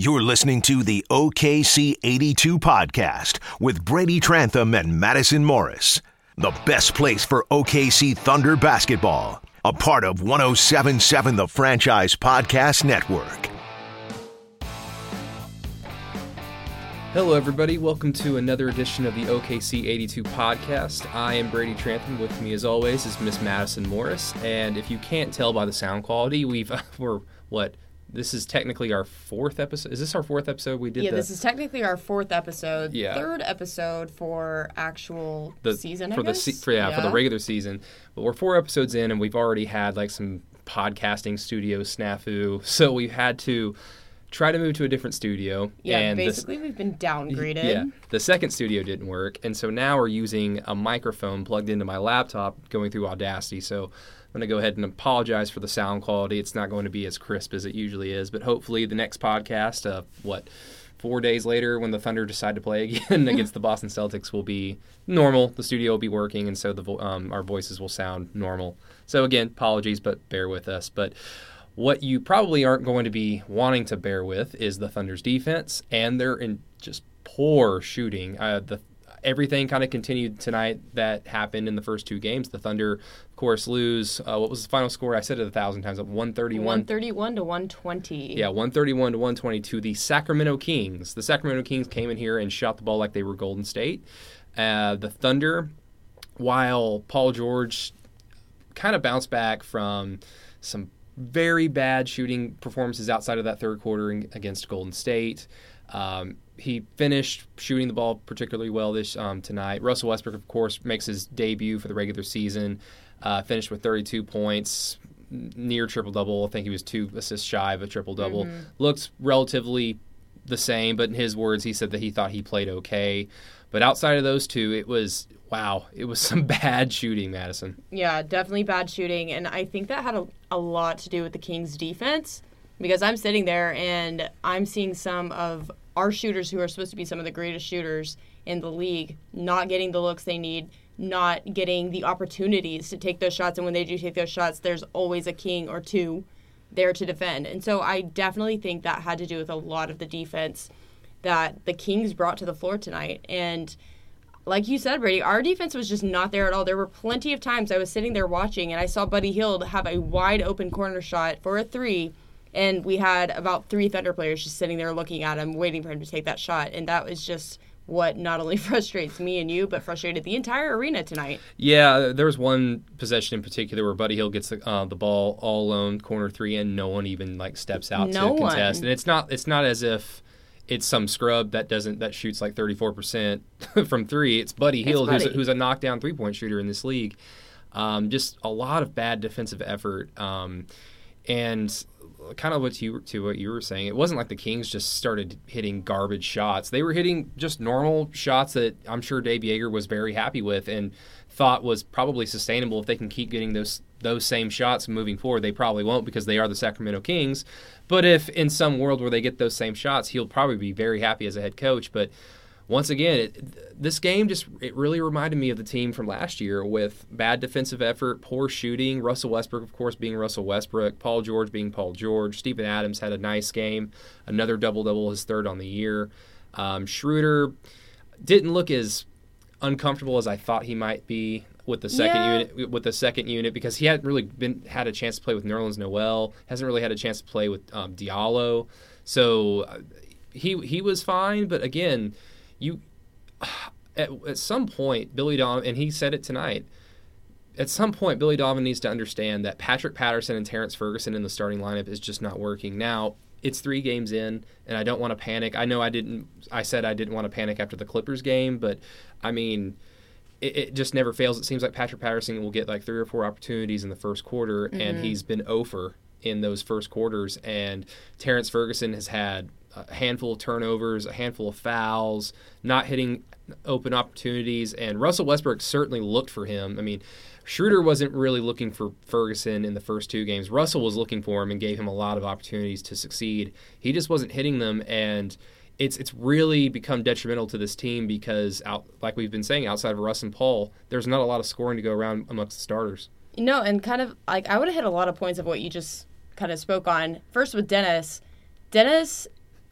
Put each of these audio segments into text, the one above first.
You're listening to the OKC 82 podcast with Brady Trantham and Madison Morris. The best place for OKC Thunder basketball. A part of 1077 The Franchise Podcast Network. Hello, everybody. Welcome to another edition of the OKC 82 podcast. I am Brady Trantham. With me, as always, is Miss Madison Morris. And if you can't tell by the sound quality, we've we're what this is technically our fourth episode. Is this our fourth episode? We did. Yeah, the, this is technically our fourth episode. Yeah. Third episode for actual the season. for I the for, yeah, for the regular season. But we're four episodes in, and we've already had like some podcasting studio snafu. So we had to try to move to a different studio. Yeah, basically we've been downgraded. Yeah, the second studio didn't work, and so now we're using a microphone plugged into my laptop, going through Audacity. So going to go ahead and apologize for the sound quality. It's not going to be as crisp as it usually is, but hopefully the next podcast, uh, what, four days later, when the Thunder decide to play again against the Boston Celtics, will be normal. The studio will be working, and so the vo- um, our voices will sound normal. So again, apologies, but bear with us. But what you probably aren't going to be wanting to bear with is the Thunder's defense, and they're in just poor shooting. Uh, the everything kind of continued tonight that happened in the first two games. The Thunder, of course, lose. Uh, what was the final score? I said it a thousand times. One thirty-one. 131 to 120. Yeah, 131 to 120 to the Sacramento Kings. The Sacramento Kings came in here and shot the ball like they were Golden State. Uh, the Thunder, while Paul George kind of bounced back from some very bad shooting performances outside of that third quarter against Golden State. Um, he finished shooting the ball particularly well this um, tonight. Russell Westbrook, of course, makes his debut for the regular season. Uh, finished with 32 points, near triple double. I think he was two assists shy of a triple double. Looks relatively the same, but in his words, he said that he thought he played okay. But outside of those two, it was wow. It was some bad shooting, Madison. Yeah, definitely bad shooting. And I think that had a, a lot to do with the Kings' defense because I'm sitting there and I'm seeing some of our shooters who are supposed to be some of the greatest shooters in the league not getting the looks they need, not getting the opportunities to take those shots. And when they do take those shots, there's always a King or two there to defend. And so I definitely think that had to do with a lot of the defense that the Kings brought to the floor tonight. And like you said, Brady, our defense was just not there at all. There were plenty of times I was sitting there watching and I saw Buddy Hield have a wide open corner shot for a three. And we had about three Thunder players just sitting there looking at him, waiting for him to take that shot. And that was just what not only frustrates me and you, but frustrated the entire arena tonight. Yeah, there was one possession in particular where Buddy Hield gets the, uh, the ball all alone, corner three, and no one even like steps out No to contest. And it's not it's not as if it's some scrub that doesn't that shoots like thirty four percent from three. It's Buddy Hield, who's a, Buddy. who's a knockdown three point shooter in this league. Um, just a lot of bad defensive effort. Um, and kind of what you to what you were saying, it wasn't like the Kings just started hitting garbage shots. They were hitting just normal shots that I'm sure Dave Joerger was very happy with and thought was probably sustainable if they can keep getting those those same shots moving forward. They probably won't because they are the Sacramento Kings. But if in some world where they get those same shots, he'll probably be very happy as a head coach. But once again, it, this game just it really reminded me of the team from last year with bad defensive effort, poor shooting. Russell Westbrook, of course, being Russell Westbrook. Paul George being Paul George. Steven Adams had a nice game, another double double, his third on the year. Um, Schroeder didn't look as uncomfortable as I thought he might be with the second Yeah. unit with the second unit because he hadn't really been had a chance to play with Nerlens Noel, hasn't really had a chance to play with um, Diallo, so uh, he he was fine. But again, you at, at some point Billy Donovan and he said it tonight. At some point, Billy Donovan needs to understand that Patrick Patterson and Terrence Ferguson in the starting lineup is just not working. Now, it's three games in, and I don't want to panic. I know I didn't. I said I didn't want to panic after the Clippers game, but I mean, it, it just never fails. It seems like Patrick Patterson will get like three or four opportunities in the first quarter, and mm-hmm. he's been over in those first quarters. And Terrence Ferguson has had a handful of turnovers, a handful of fouls, not hitting open opportunities, and Russell Westbrook certainly looked for him. I mean. Schroeder wasn't really looking for Ferguson in the first two games. Russell was looking for him and gave him a lot of opportunities to succeed. He just wasn't hitting them, and it's it's really become detrimental to this team because out like we've been saying, outside of Russ and Paul, there's not a lot of scoring to go around amongst the starters. No, and kind of like I would have hit a lot of points of what you just kind of spoke on. First with Dennis, Dennis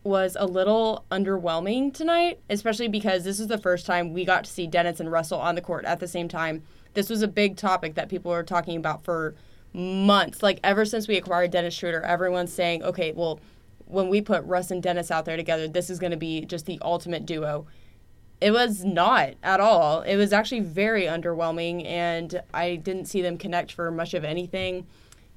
was a little underwhelming tonight, especially because this is the first time we got to see Dennis and Russell on the court at the same time. This was a big topic that people were talking about for months. Like ever since we acquired Dennis Schroeder, everyone's saying, okay, well, when we put Russ and Dennis out there together, this is going to be just the ultimate duo. It was not at all. It was actually very underwhelming, and I didn't see them connect for much of anything.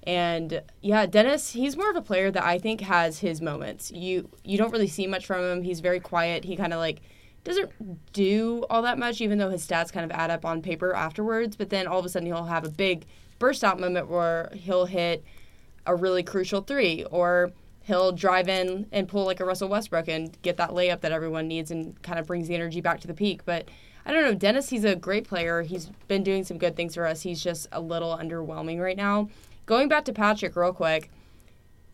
And yeah, Dennis, he's more of a player that I think has his moments. You you don't really see much from him. He's very quiet. He kind of like doesn't do all that much, even though his stats kind of add up on paper afterwards. But then all of a sudden he'll have a big burst out moment where he'll hit a really crucial three, or he'll drive in and pull like a Russell Westbrook and get that layup that everyone needs and kind of brings the energy back to the peak. But I don't know, Dennis, he's a great player. He's been doing some good things for us. He's just a little underwhelming right now. Going back to Patrick real quick,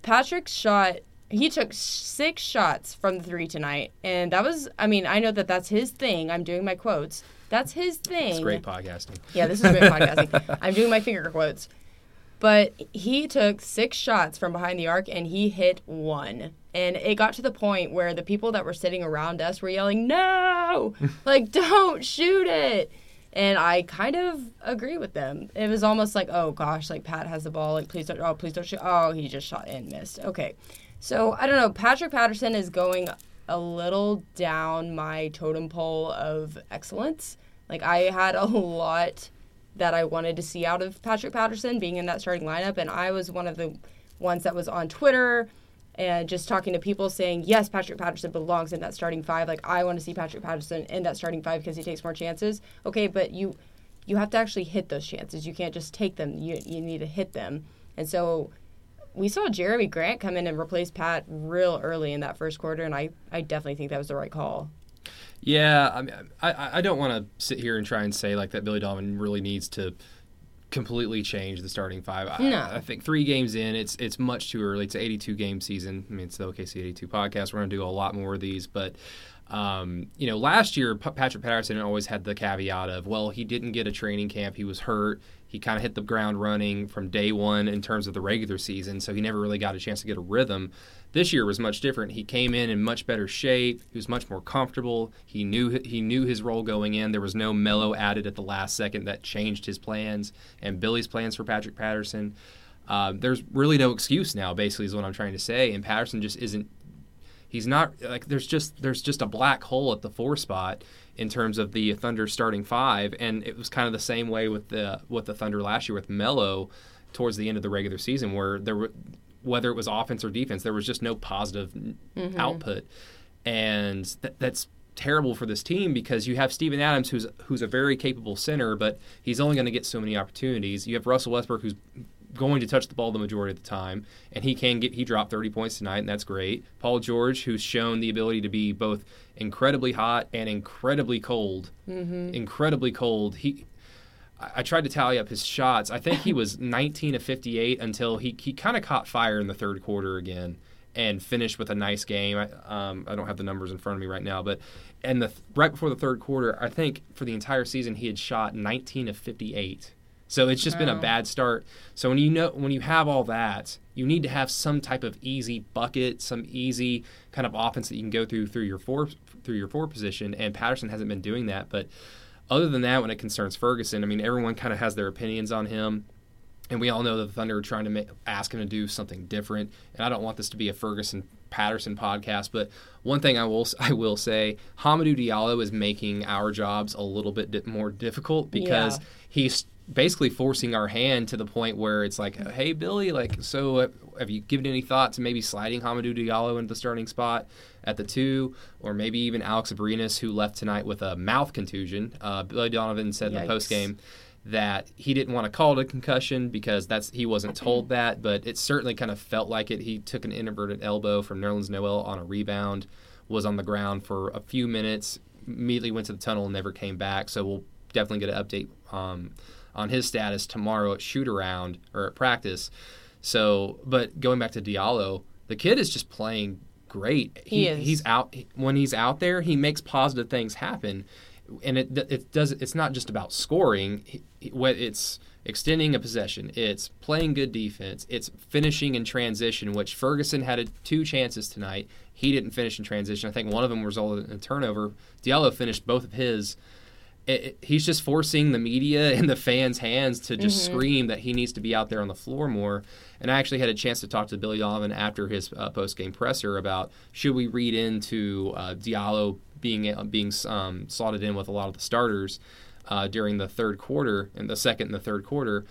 Patrick shot. He took six shots from the three tonight, and that was. I mean, I know that that's his thing. I'm doing my quotes. That's his thing. It's great podcasting. Yeah, this is great podcasting. I'm doing my finger quotes. But he took six shots from behind the arc and he hit one. And it got to the point where the people that were sitting around us were yelling, No! like, don't shoot it! And I kind of agree with them. It was almost like, oh gosh, like Pat has the ball, like please don't, oh please don't shoot. Oh, he just shot and missed. Okay, so I don't know. Patrick Patterson is going a little down my totem pole of excellence. Like I had a lot that I wanted to see out of Patrick Patterson being in that starting lineup, and I was one of the ones that was on Twitter and just talking to people saying, yes, Patrick Patterson belongs in that starting five. Like, I want to see Patrick Patterson in that starting five because he takes more chances. Okay, but you you have to actually hit those chances. You can't just take them. You, you need to hit them. And so we saw Jerami Grant come in and replace Pat real early in that first quarter, and I, I definitely think that was the right call. Yeah, I mean, I, I don't want to sit here and try and say like that Billy Donovan really needs to – completely change the starting five. No. I, I, think three games in, it's it's much too early. It's an 82 game season. I mean, it's the OKC 82 podcast. We're going to do a lot more of these, but. Um, you know, last year P- Patrick Patterson always had the caveat of, well, he didn't get a training camp. He was hurt. He kind of hit the ground running from day one in terms of the regular season, so he never really got a chance to get a rhythm. This year was much different. He came in in much better shape. He was much more comfortable. He knew he knew his role going in. There was no Melo added at the last second that changed his plans and Billy's plans for Patrick Patterson. Uh, there's really no excuse now. Basically, is what I'm trying to say. And Patterson just isn't. He's not like there's just there's just a black hole at the four spot in terms of the Thunder starting five, and it was kind of the same way with the with the Thunder last year with Melo towards the end of the regular season, where there were whether it was offense or defense, there was just no positive mm-hmm. output, and th- that's terrible for this team because you have Steven Adams, who's who's a very capable center, but he's only going to get so many opportunities. You have Russell Westbrook, who's going to touch the ball the majority of the time, and he can get he dropped 30 points tonight, and that's great. Paul George, who's shown the ability to be both incredibly hot and incredibly cold, mm-hmm. incredibly cold. He I tried to tally up his shots. I think he was 19 of 58 until he, he kind of caught fire in the third quarter again and finished with a nice game. I, um, I don't have the numbers in front of me right now, but and the right before the third quarter, I think for the entire season he had shot 19 of 58. So it's just wow. been a bad start. So when you know when you have all that, you need to have some type of easy bucket, some easy kind of offense that you can go through through your four through your four position. And Patterson hasn't been doing that, but other than that, when it concerns Ferguson, I mean, everyone kind of has their opinions on him. And we all know that the Thunder are trying to make, ask him to do something different. And I don't want this to be a Ferguson Patterson podcast, but one thing I will I will say, Hamidou Diallo is making our jobs a little bit di- more difficult because yeah. he's basically forcing our hand to the point where it's like, hey Billy, like, so uh, have you given any thought to maybe sliding Hamidou Diallo into the starting spot? at the two, or maybe even Alex Abrines, who left tonight with a mouth contusion. Uh, Billy Donovan said Yikes. in the post game that he didn't want to call it a concussion because that's he wasn't told that, but it certainly kind of felt like it. He took an inverted elbow from Nerlens Noel on a rebound, was on the ground for a few minutes, immediately went to the tunnel and never came back. So we'll definitely get an update um, on his status tomorrow at shoot around or at practice. So, but going back to Diallo, the kid is just playing great. He, he He's out when he's out there. He makes positive things happen. and it it does it's not just about scoring. It's extending a possession. It's playing good defense. It's finishing in transition, which Ferguson had a, two chances tonight. He didn't finish in transition. I think one of them resulted in a turnover. Diallo finished both of his. It, it, he's just forcing the media and the fans' hands to just mm-hmm. scream that he needs to be out there on the floor more. And I actually had a chance to talk to Billy Donovan after his uh, post-game presser about should we read into uh, Diallo being uh, being um, slotted in with a lot of the starters uh, during the third quarter and the second and the third quarter.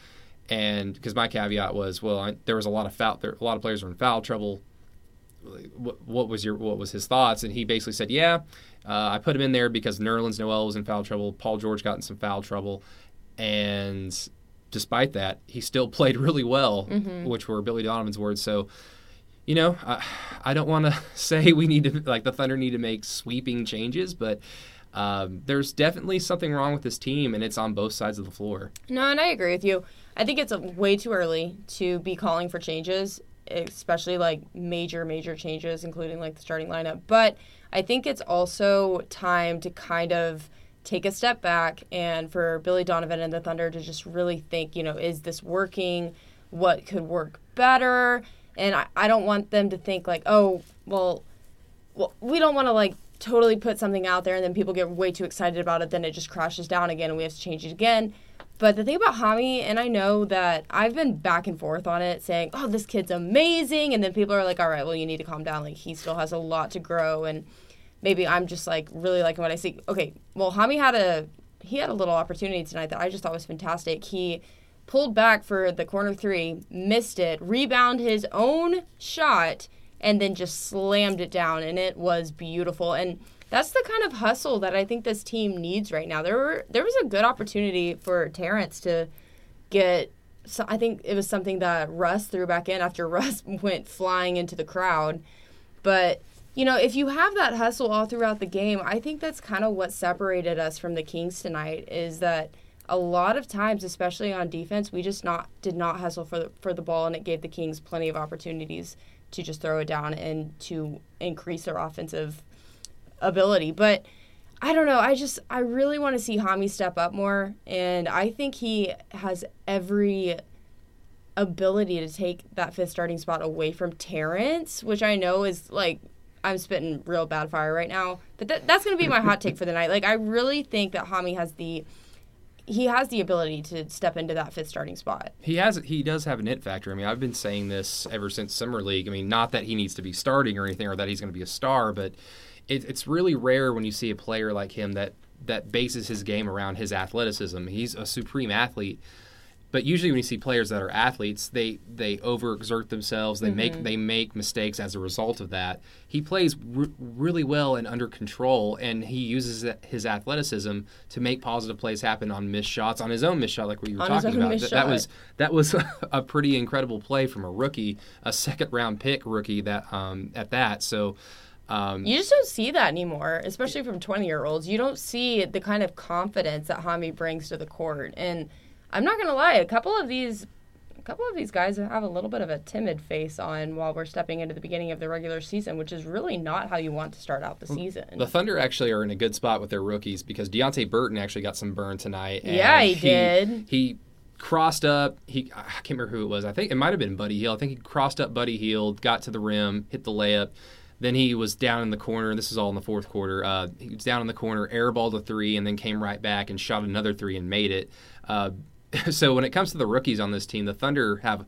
And because my caveat was, well, I, there was a lot of foul, there, a lot of players were in foul trouble. What, what, was your what was his thoughts? And he basically said, yeah, uh, I put him in there because Nerlens Noel was in foul trouble. Paul George got in some foul trouble, and despite that, he still played really well, mm-hmm. which were Billy Donovan's words. So you know, I, I don't want to say we need to like the Thunder need to make sweeping changes, but um, there's definitely something wrong with this team, and it's on both sides of the floor. No, and I agree with you. I think it's way too early to be calling for changes, especially like major, major changes, including like the starting lineup. But I think it's also time to kind of take a step back and for Billy Donovan and the Thunder to just really think, you know, is this working? What could work better? And I, I don't want them to think like, oh, well, well, we don't want to like totally put something out there and then people get way too excited about it, then it just crashes down again and we have to change it again. But the thing about Hami, and I know that I've been back and forth on it, saying, "Oh, this kid's amazing," and then people are like, "All right, well, you need to calm down. Like he still has a lot to grow." And maybe I'm just like really liking what I see. Okay, well, Hami had a he had a little opportunity tonight that I just thought was fantastic. He pulled back for the corner three, missed it, rebound his own shot, and then just slammed it down, and it was beautiful. And that's the kind of hustle that I think this team needs right now. There were there was a good opportunity for Terrence to get. So I think it was something that Russ threw back in after Russ went flying into the crowd. But you know, if you have that hustle all throughout the game, I think that's kind of what separated us from the Kings tonight. Is that a lot of times, especially on defense, we just not did not hustle for the, for the ball, and it gave the Kings plenty of opportunities to just throw it down and to increase their offensive ability. But I don't know. I just I really want to see Hami step up more, and I think he has every ability to take that fifth starting spot away from Terrence, which I know is like I'm spitting real bad fire right now. But that, that's going to be my hot take for the night. Like I really think that Hami has the he has the ability to step into that fifth starting spot. He has he does have an it factor. I mean, I've been saying this ever since summer league. I mean, not that he needs to be starting or anything or that he's going to be a star, but it, it's really rare when you see a player like him that that bases his game around his athleticism. He's a supreme athlete, but usually when you see players that are athletes, they they overexert themselves. They mm-hmm. make they make mistakes as a result of that. He plays r- really well and under control, and he uses his athleticism to make positive plays happen on missed shots, on his own missed shot, like what you were on talking about. That, that, was that was a pretty incredible play from a rookie, a second round pick rookie that um, at that. So. Um, you just don't see that anymore, especially from 20 year olds. You don't see the kind of confidence that Hami brings to the court. And I'm not gonna lie, a couple of these a couple of these guys have a little bit of a timid face on while we're stepping into the beginning of the regular season, which is really not how you want to start out the season. The Thunder actually are in a good spot with their rookies because Deonte Burton actually got some burn tonight. yeah, he, he did. He crossed up. He I can't remember who it was. I think it might have been Buddy Hield. I think he crossed up Buddy Hield, got to the rim, hit the layup. Then he was down in the corner. This is all in the fourth quarter. Uh, he was down in the corner, airballed a three, and then came right back and shot another three and made it. Uh, so when it comes to the rookies on this team, the Thunder have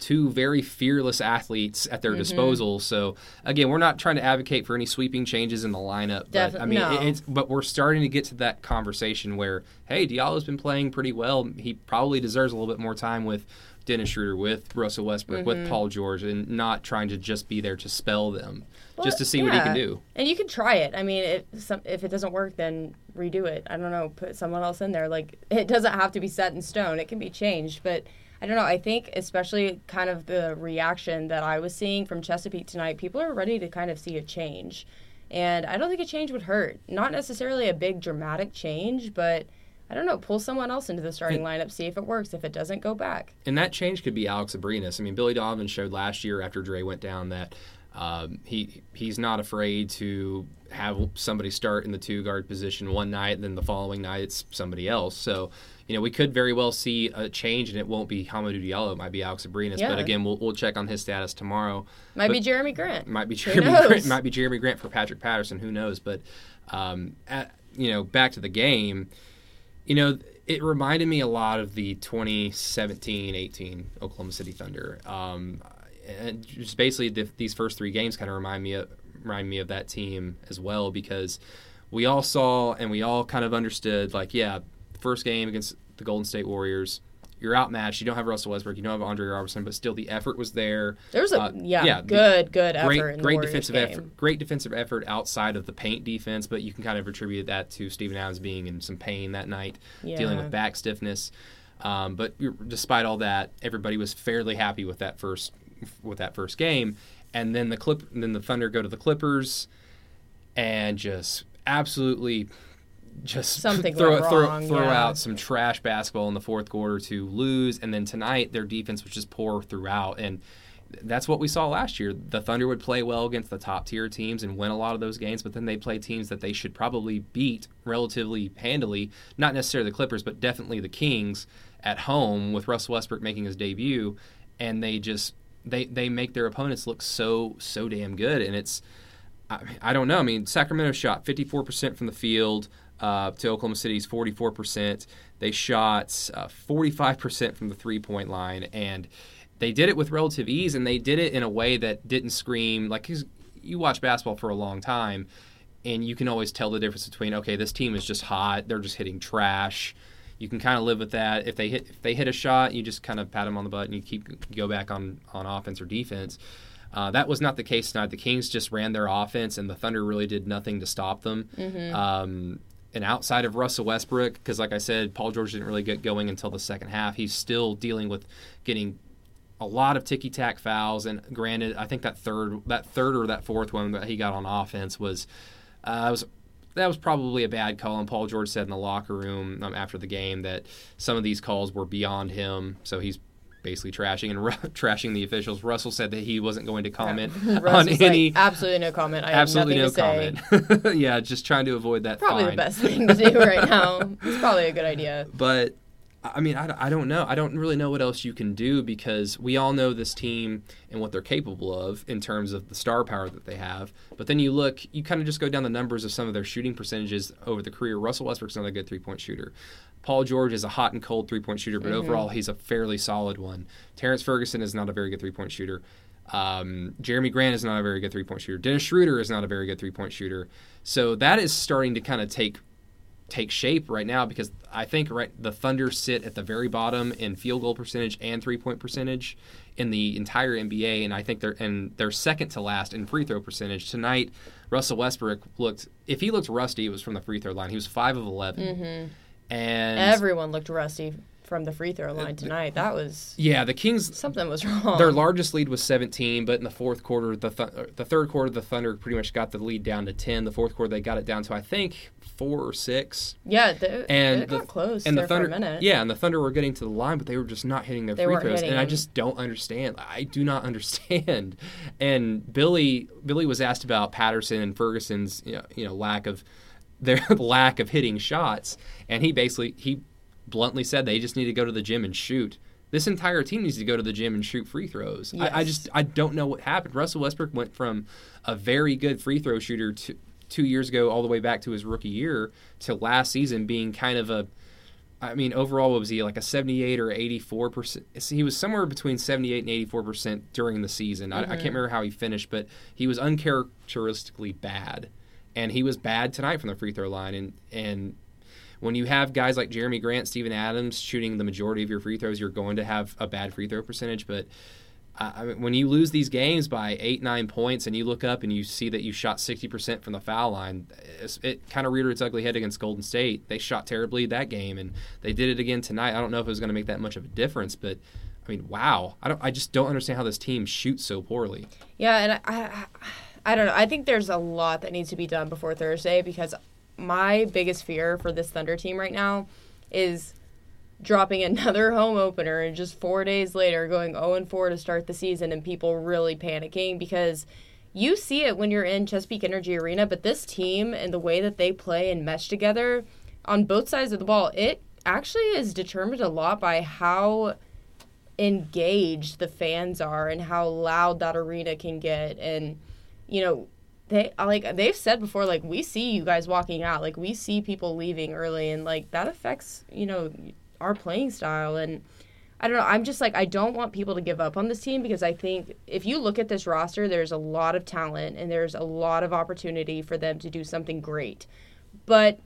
two very fearless athletes at their mm-hmm. disposal. So again, we're not trying to advocate for any sweeping changes in the lineup, Def- but I mean, no. it's but we're starting to get to that conversation where hey, Diallo's been playing pretty well. He probably deserves a little bit more time with Dennis Schroeder, with Russell Westbrook, mm-hmm. with Paul George, and not trying to just be there to spell them, well, just to see yeah. what he can do. And you can try it. I mean, if some, if it doesn't work, then redo it. I don't know, put someone else in there. Like it doesn't have to be set in stone. It can be changed, but. I don't know. I think, especially kind of the reaction that I was seeing from Chesapeake tonight, people are ready to kind of see a change. And I don't think a change would hurt. Not necessarily a big dramatic change, but I don't know, pull someone else into the starting lineup, see if it works. If it doesn't, go back. And that change could be Alex Abrines. I mean, Billy Donovan showed last year after Dre went down that Um, he he's not afraid to have somebody start in the two guard position one night, and then the following night it's somebody else. So, you know, we could very well see a change, and it won't be Hamidou Diallo. It might be Alex Abrines. Yeah. But again, we'll, we'll check on his status tomorrow. Might But- be Jerami Grant. might be Jerami? Grant, might be Jerami Grant for Patrick Patterson. Who knows? But um, at, you know, back to the game. You know, it reminded me a lot of the 2017-18 Oklahoma City Thunder. Um, and just basically, the, these first three games kind of remind me of, remind me of that team as well because we all saw and we all kind of understood like, yeah, first game against the Golden State Warriors. You're outmatched. You don't have Russell Westbrook. You don't have Andre Robertson, but still the effort was there. There was a Uh, yeah, the- good good effort great, in great defensive game. effort. Great defensive effort outside of the paint defense, but you can kind of attribute that to Steven Adams being in some pain that night, dealing with back stiffness. Um, but despite all that, everybody was fairly happy with that first with that first game. And then the clip, and then the Thunder go to the Clippers, and just absolutely just Something throw went throw, wrong, throw yeah. out some trash basketball in the fourth quarter to lose, and then tonight their defense was just poor throughout, and that's what we saw last year. The Thunder would play well against the top tier teams and win a lot of those games, but then they play teams that they should probably beat relatively handily. Not necessarily the Clippers, but definitely the Kings at home with Russell Westbrook making his debut, and they just they they make their opponents look so so damn good, and it's. I, I don't know. I mean, Sacramento shot 54% from the field uh, to Oklahoma City's 44%. They shot uh, 45% from the three point line, and they did it with relative ease, and they did it in a way that didn't scream like 'cause you watch basketball for a long time, and you can always tell the difference between okay, this team is just hot, they're just hitting trash. You can kind of live with that. If they hit if they hit a shot, you just kind of pat them on the butt and you keep you go back on on offense or defense. Uh, that was not the case tonight. The Kings just ran their offense, and the Thunder really did nothing to stop them. Um, and outside of Russell Westbrook, because like I said, Paul George didn't really get going until the second half. He's still dealing with getting a lot of ticky tack fouls. And granted, I think that third, that third or that fourth one that he got on offense was, uh, was that was probably a bad call. And Paul George said in the locker room um, after the game that some of these calls were beyond him. So he's basically trashing and trashing the officials. Russell said that he wasn't going to comment Russ on any. like, absolutely no comment. I Absolutely no have nothing to say. comment. yeah, just trying to avoid that. Probably fine. the best thing to do right now. It's probably a good idea. But I mean, I, I don't know. I don't really know what else you can do because we all know this team and what they're capable of in terms of the star power that they have. But then you look, you kind of just go down the numbers of some of their shooting percentages over the career. Russell Westbrook's not a good three point shooter. Paul George is a hot and cold three point shooter, but overall he's a fairly solid one. Terrence Ferguson is not a very good three point shooter. Um, Jerami Grant is not a very good three point shooter. Dennis Schroeder is not a very good three point shooter. So that is starting to kind of take take shape right now because I think right the Thunder sit at the very bottom in field goal percentage and three point percentage in the entire NBA, and I think they're and they're second to last in free throw percentage tonight. Russell Westbrook looked if he looked rusty, it was from the free throw line. He was five of 11 and Everyone looked rusty from the free throw line uh, tonight. That was yeah, the Kings something was wrong. Their largest lead was 17, but in the fourth quarter, the th- the third quarter, the Thunder pretty much got the lead down to 10. The fourth quarter, they got it down to I think four or six. yeah, they, And it the, got close and there the Thunder, for a minute. yeah, and the Thunder were getting to the line, but they were just not hitting their They free throws, and I just don't understand. I do not understand. And Billy Billy was asked about Patterson and Ferguson's you know, you know lack of their lack of hitting shots, and he basically he bluntly said they just need to go to the gym and shoot. This entire team needs to go to the gym and shoot free throws. I, I just I don't know what happened. Russell Westbrook went from a very good free throw shooter to two years ago all the way back to his rookie year to last season being kind of a I mean, overall, what was he like a 78 or 84 percent? He was somewhere between 78 and 84 percent during the season. I, I can't mm-hmm. remember how he finished, but he was uncharacteristically bad, and he was bad tonight from the free throw line. And and when you have guys like Jerami Grant, Steven Adams shooting the majority of your free throws, you're going to have a bad free throw percentage. But I I mean, when you lose these games by eight, nine points, and you look up and you see that you shot 60% from the foul line, it kind of reared its ugly head against Golden State. They shot terribly that game, and they did it again tonight. I don't know if it was going to make that much of a difference, but I mean, wow! I don't. I just don't understand how this team shoots so poorly. Yeah, and I, I, I don't know. I think there's a lot that needs to be done before Thursday because my biggest fear for this Thunder team right now is dropping another home opener and just four days later going 0 and 4 to start the season and people really panicking because you see it when you're in Chesapeake Energy Arena, but this team and the way that they play and mesh together on both sides of the ball, it actually is determined a lot by how engaged the fans are and how loud that arena can get and you know they like they've said before like we see you guys walking out like we see people leaving early and like that affects you know our playing style and I don't know. I'm just like I don't want people to give up on this team because I think if you look at this roster, there's a lot of talent and there's a lot of opportunity for them to do something great. But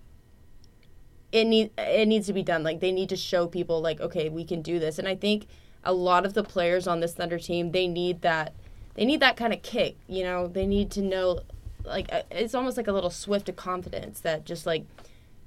it need it needs to be done. Like they need to show people like okay, we can do this. And I think a lot of the players on this Thunder team, they need that they need that kind of kick, you know? They need to know like uh, it's almost like a little swift of confidence that just like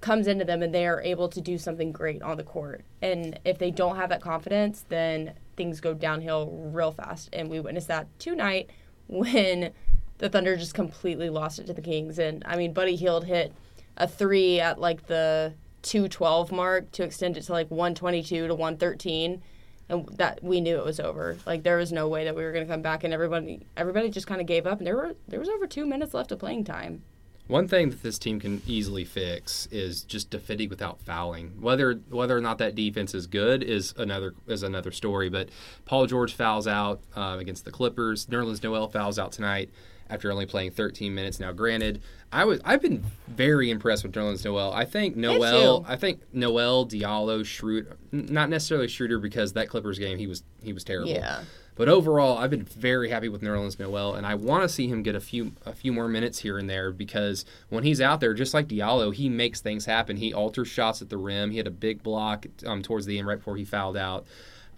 comes into them and they are able to do something great on the court. And if they don't have that confidence, then things go downhill real fast. And we witnessed that tonight when the Thunder just completely lost it to the Kings. And I mean, Buddy Hield hit a three at like the 212 mark to extend it to like 122 to 113 and that we knew it was over. Like there was no way that we were going to come back, and everybody everybody just kind of gave up. And there were there was over two minutes left of playing time. One thing that this team can easily fix is just defending without fouling. Whether whether or not that defense is good is another is another story. But Paul George fouls out uh, against the Clippers. Nerlens Noel fouls out tonight after only playing 13 minutes. Now, granted, I was I've been very impressed with Nerlens Noel. I think Noel, I think Noel Diallo, Schroeder, not necessarily Schroeder because that Clippers game he was he was terrible. Yeah. But overall, I've been very happy with Nerlens Noel, and I want to see him get a few a few more minutes here and there because when he's out there, just like Diallo, he makes things happen. He alters shots at the rim. He had a big block um, towards the end right before he fouled out.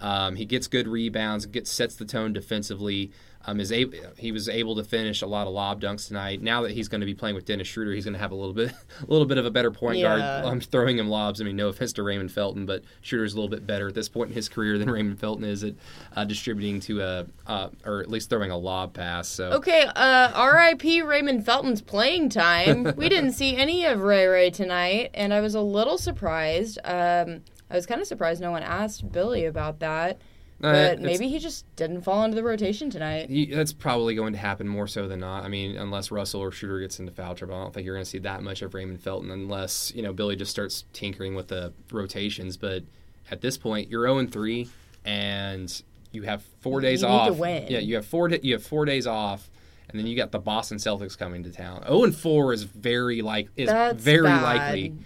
Um, he gets good rebounds, gets sets the tone defensively. Um, is able, he was able to finish a lot of lob dunks tonight. Now that he's going to be playing with Dennis Schroeder, he's going to have a little bit, a little bit of a better point Yeah. guard. Um, throwing him lobs. I mean, no offense to Raymond Felton, but Schroeder's a little bit better at this point in his career than Raymond Felton is at uh, distributing to a, uh, or at least throwing a lob pass. So Okay, uh, R.I.P. Raymond Felton's playing time. we didn't see any of Ray Ray tonight, and I was a little surprised. Um, I was kind of surprised no one asked Billy about that. Uh, But maybe he just didn't fall into the rotation tonight. He- That's probably going to happen more so than not. I mean, unless Russell or Schroeder gets into foul trouble, I don't think you're going to see that much of Raymond Felton unless you know Billy just starts tinkering with the rotations. But at this point, you're 0 3, and you have four days You need off. to win. Yeah, you have four. You have four days off, and then you got the Boston Celtics coming to town. 0 4 is very like is That's very bad. likely.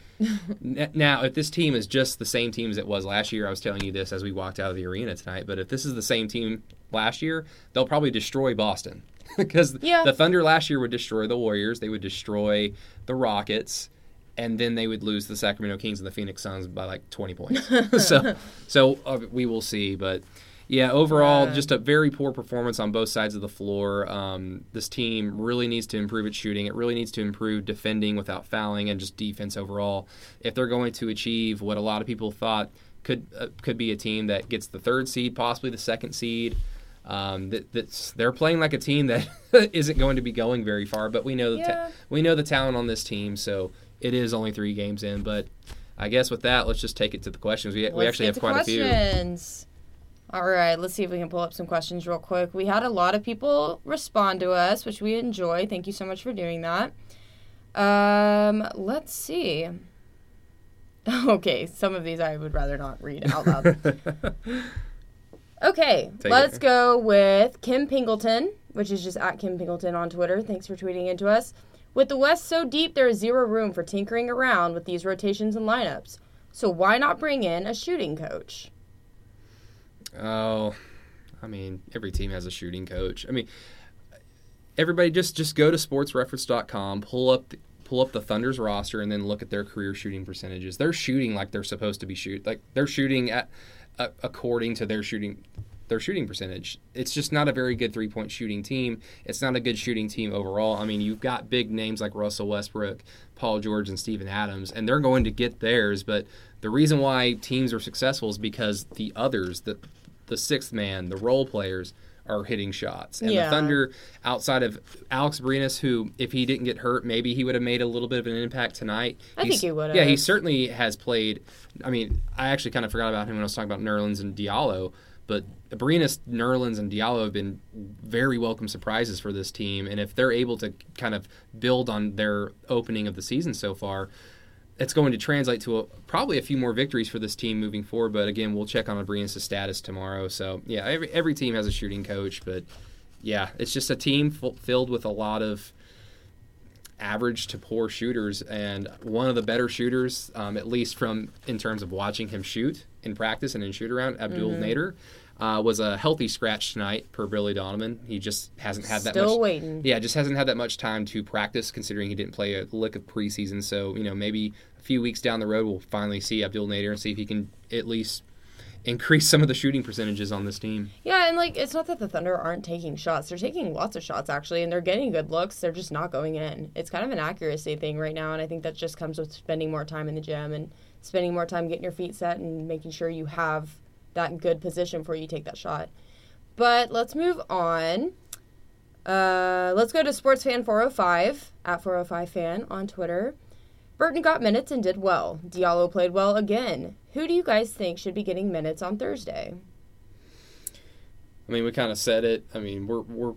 Now, if this team is just the same team as it was last year, I was telling you this as we walked out of the arena tonight. But if this is the same team last year, they'll probably destroy Boston because Yeah. the Thunder last year would destroy the Warriors, they would destroy the Rockets, and then they would lose the Sacramento Kings and the Phoenix Suns by like 20 points. so, so uh, we will see, but. Yeah, overall, Yeah. just a very poor performance on both sides of the floor. Um, this team really needs to improve its shooting. It really needs to improve defending without fouling and just defense overall. If they're going to achieve what a lot of people thought could uh, could be a team that gets the third seed, possibly the second seed, um, that, that's they're playing like a team that isn't going to be going very far. But we know the Yeah. ta- we know the talent on this team, so it is only three games in. But I guess with that, let's just take it to the questions. We, we actually have quite a few. All right, let's see if we can pull up some questions real quick. We had a lot of people respond to us, which we enjoy. Thank you so much for doing that. Um, let's see. Okay, some of these I would rather not read out loud. Okay, Take let's it. go with Kim Pingleton, which is just at Kim Pingleton on Twitter. Thanks for tweeting into us. With the West so deep, there is zero room for tinkering around with these rotations and lineups. So why not bring in a shooting coach? Oh, I mean, every team has a shooting coach. I mean, everybody just just go to sportsreference.com, pull up the, pull up the Thunder's roster, and then look at their career shooting percentages. They're shooting like they're supposed to be shoot like they're shooting at uh, according to their shooting their shooting percentage. It's just not a very good three point shooting team. It's not a good shooting team overall. I mean, you've got big names like Russell Westbrook, Paul George, and Steven Adams, and they're going to get theirs. But the reason why teams are successful is because the others, the the sixth man, the role players, are hitting shots. And Yeah. the Thunder, outside of Alex Abrines, who if he didn't get hurt, maybe he would have made a little bit of an impact tonight. I think he would have. Yeah, he certainly has played. I mean, I actually kind of forgot about him when I was talking about Nerlens and Diallo. But Abrines, Nerlens, and Diallo have been very welcome surprises for this team, and if they're able to kind of build on their opening of the season so far, it's going to translate to a, probably a few more victories for this team moving forward. But again, we'll check on Abrines' status tomorrow. So yeah, every every team has a shooting coach, but yeah, it's just a team f- filled with a lot of average to poor shooters, and one of the better shooters, um, at least from in terms of watching him shoot in practice and in shoot around, Abdul Mm-hmm. Nader. Uh, was a healthy scratch tonight per Billy Donovan. He just hasn't had that Still much. waiting. Yeah, just hasn't had that much time to practice, considering he didn't play a lick of preseason. So you know, maybe a few weeks down the road, we'll finally see Abdul Nader and see if he can at least increase some of the shooting percentages on this team. Yeah, and like it's not that the Thunder aren't taking shots. They're taking lots of shots actually, and they're getting good looks. They're just not going in. It's kind of an accuracy thing right now, and I think that just comes with spending more time in the gym and spending more time getting your feet set and making sure you have that good position before you take that shot. But let's move on. Uh, let's go to SportsFan405 at 405 fan on Twitter. Burton got minutes and did well. Diallo played well again. Who do you guys think should be getting minutes on Thursday? I mean, we kind of said it. I mean, we're we're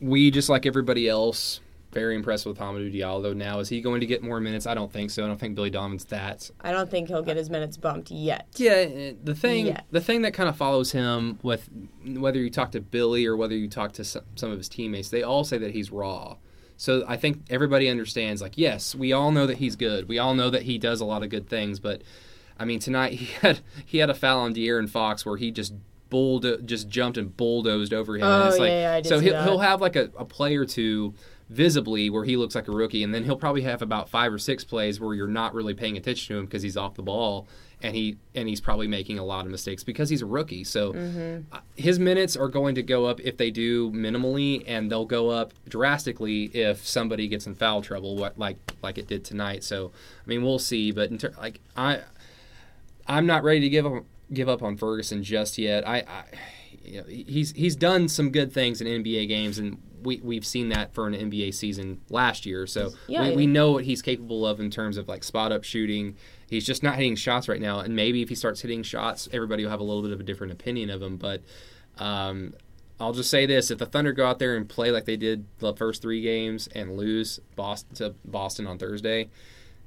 we just like everybody else. Very impressed with Hamidou Diallo. Now, is he going to get more minutes? I don't think so. I don't think Billy Donovan's that. I don't think he'll get uh, his minutes bumped yet. Yeah, eh, the thing Yes. the thing that kind of follows him with whether you talk to Billy or whether you talk to some, some of his teammates, they all say that he's raw. So I think everybody understands. Like, yes, we all know that he's good. We all know that he does a lot of good things. But I mean, tonight he had he had a foul on De'Aaron Fox where he just bulldo- just jumped and bulldozed over him. and Oh, it's like, yeah, yeah, I did so he'll, he'll have like a, a play or two visibly where he looks like a rookie, and then he'll probably have about five or six plays where you're not really paying attention to him because he's off the ball and he and he's probably making a lot of mistakes because he's a rookie. So Mm-hmm. uh, his minutes are going to go up if they do minimally, and they'll go up drastically if somebody gets in foul trouble, what like like it did tonight. So I mean, we'll see. But in ter- like I, I'm not ready to give up give up on Ferguson just yet. I, I you know, he's he's done some good things in NBA games, and we we've seen that for an NBA season last year. So Yeah, we, yeah. we know what he's capable of in terms of like spot up shooting. He's just not hitting shots right now, and maybe if he starts hitting shots, everybody will have a little bit of a different opinion of him. But um, I'll just say this: if the Thunder go out there and play like they did the first three games and lose Boston to Boston on Thursday,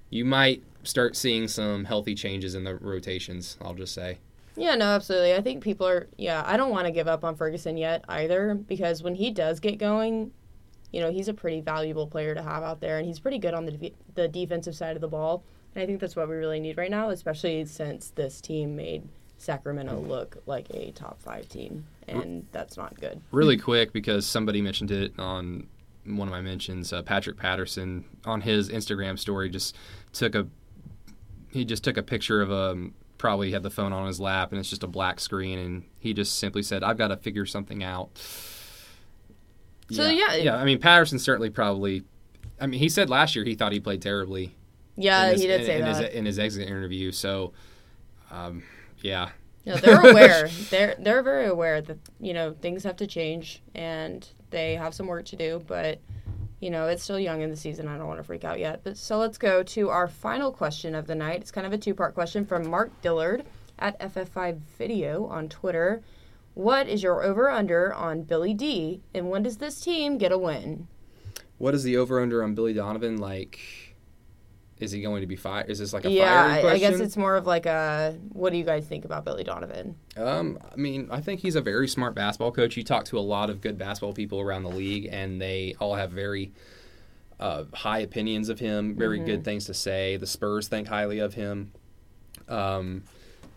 you might start seeing some healthy changes in the rotations. I'll just say. Yeah, no, absolutely. I think people are. Yeah, I don't want to give up on Ferguson yet either because when he does get going, you know, he's a pretty valuable player to have out there, and he's pretty good on the de- the defensive side of the ball. And I think that's what we really need right now, especially since this team made Sacramento look like a top five team, and that's not good. really quick because somebody mentioned it on one of my mentions. Uh, Patrick Patterson on his Instagram story just took a he just took a picture of a probably had the phone on his lap and it's just a black screen and he just simply said, "I've got to figure something out." So, yeah. yeah. I mean Patterson certainly probably. I mean, he said last year he thought he played terribly. Yeah, his, he did in, say in that. his in his exit interview. So, um, yeah, No, they're aware. they're they're very aware that you know things have to change and they have some work to do. But you know it's still young in the season. I don't want to freak out yet. But so let's go to our final question of the night. It's kind of a two part question from Mark Dillard at FF5 Video on Twitter. What is your over under on Billy D, and when does this team get a win? What is the over under on Billy Donovan like? Is he going to be fired? Is this like a yeah, I, question? I guess it's more of like a. What do you guys think about Billy Donovan? Um, I mean, I think he's a very smart basketball coach. You talk to a lot of good basketball people around the league, and they all have very uh, high opinions of him, very good things to say. The Spurs think highly of him. Um,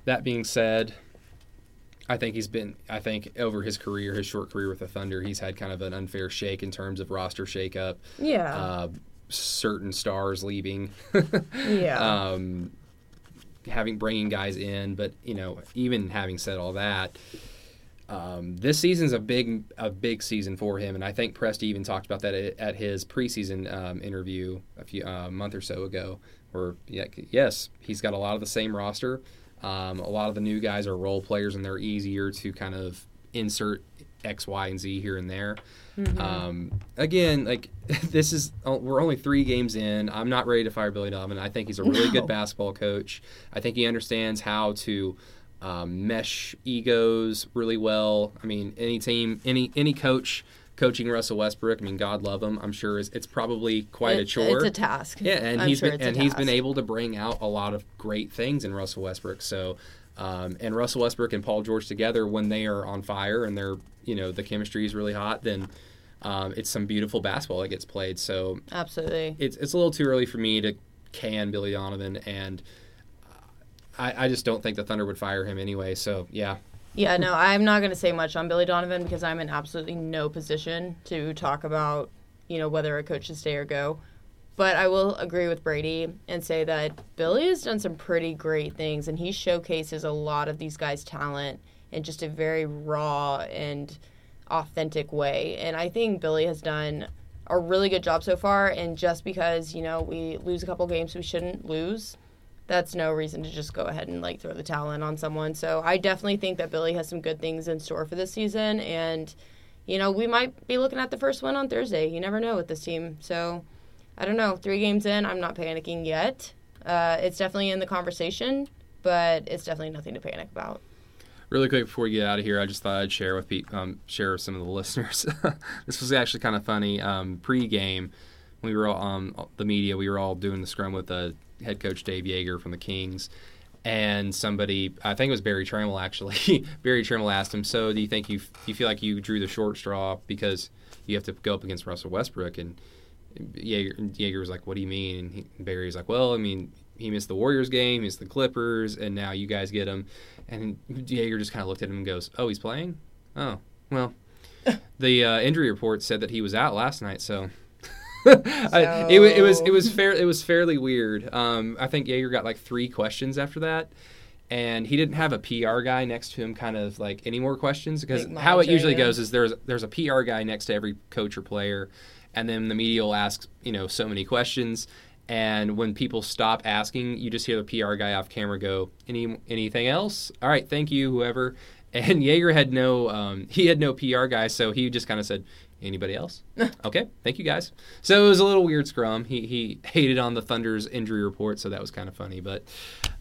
that being said, I think he's been. I think over his career, his short career with the Thunder, he's had kind of an unfair shake in terms of roster shakeup. Yeah, Uh, certain stars leaving. yeah. um, having bringing guys in, but you know, even having said all that, um, this season's a big a big season for him, and I think Presti even talked about that at, at his preseason um, interview a few uh, month or so ago. Where yeah, yes, he's got a lot of the same roster. Um, a lot of the new guys are role players, and they're easier to kind of insert X, Y, and Z here and there. Um, again, like this is we're only three games in. I'm not ready to fire Billy Donovan. I think he's a really No. good basketball coach. I think he understands how to um, mesh egos really well. I mean, any team, any any coach coaching Russell Westbrook. I mean, God love him. I'm sure it's, it's probably quite It- a chore. It's a task. Yeah, and I'm he's sure been and he's been able to bring out a lot of great things in Russell Westbrook. So, um, and Russell Westbrook and Paul George together, when they are on fire and they're you know the chemistry is really hot, then um, it's some beautiful basketball that gets played. So Absolutely. it's it's a little too early for me to can Billy Donovan, and I, I just don't think the Thunder would fire him anyway. So yeah, Yeah, no, I'm not going to say much on Billy Donovan because I'm in absolutely no position to talk about, you know, whether a coach should stay or go. But I will agree with Brady and say that Billy has done some pretty great things, and he showcases a lot of these guys' talent in just a very raw and authentic way. And I think Billy has done a really good job so far. And just because, you know, we lose a couple games we shouldn't lose, that's no reason to just go ahead and like throw the towel in on someone. So I definitely think that Billy has some good things in store for this season, and you know we might be looking at the first win on Thursday. You never know with this team. So I don't know. Three games in, I'm not panicking yet. Uh, it's definitely in the conversation, but it's definitely nothing to panic about. Really quick before we get out of here, I just thought I'd share with pe- um, share with some of the listeners. this was actually kind of funny. Um, pre-game, we were all, um, the media. We were all doing the scrum with the head coach Dave Joerger from the Kings, and somebody, I think it was Berry Tramel actually. Berry Tramel asked him, "So, do you think you you feel like you drew the short straw because you have to go up against Russell Westbrook?" And Joerger, Joerger was like, "What do you mean?" And he, Berry was like, "Well, I mean." He missed the Warriors game, he missed the Clippers, and now you guys get him. And Joerger just kind of looked at him and goes, "Oh, he's playing? Oh, well." the uh, injury report said that he was out last night, so. I, it, it was it was fair it was fairly weird. Um, I think Joerger got like three questions after that, and he didn't have a PR guy next to him, kind of like any more questions because how it usually goes is there's there's a PR guy next to every coach or player, and then the media will ask you know so many questions, and when people stop asking, you just hear the PR guy off camera go, "Any anything else? All right, thank you, whoever." And Joerger had no um, he had no PR guy, so he just kind of said, "Anybody else?" okay, thank you guys. So it was a little weird scrum. He he hated on the Thunder's injury report, so that was kind of funny. But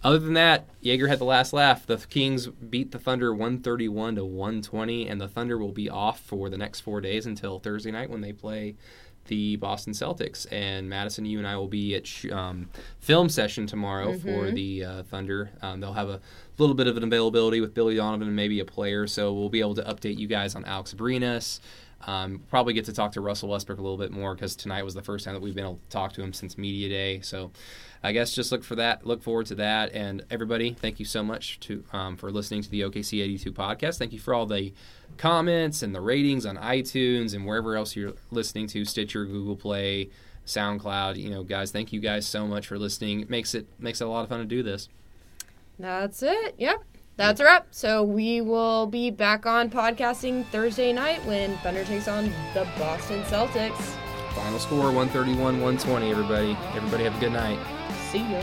other than that, Joerger had the last laugh. The Kings beat the Thunder 131 to 120, and the Thunder will be off for the next four days until Thursday night when they play the Boston Celtics. And Madison, you and I will be at sh- um, film session tomorrow for the uh, Thunder. Um, they'll have a little bit of an availability with Billy Donovan and maybe a player, so we'll be able to update you guys on Alex Abrines. Um, probably get to talk to Russell Westbrook a little bit more because tonight was the first time that we've been able to talk to him since media day. So, I guess just look for that. Look forward to that. And everybody, thank you so much to um, for listening to the OKC 82 podcast. Thank you for all the comments and the ratings on iTunes and wherever else you're listening to Stitcher, Google Play, SoundCloud. You know, guys, thank you guys so much for listening. It makes it makes it a lot of fun to do this. That's it. Yep. That's a wrap. So we will be back on podcasting Thursday night when Thunder takes on the Boston Celtics. Final score 131 120, everybody. Everybody have a good night. See ya.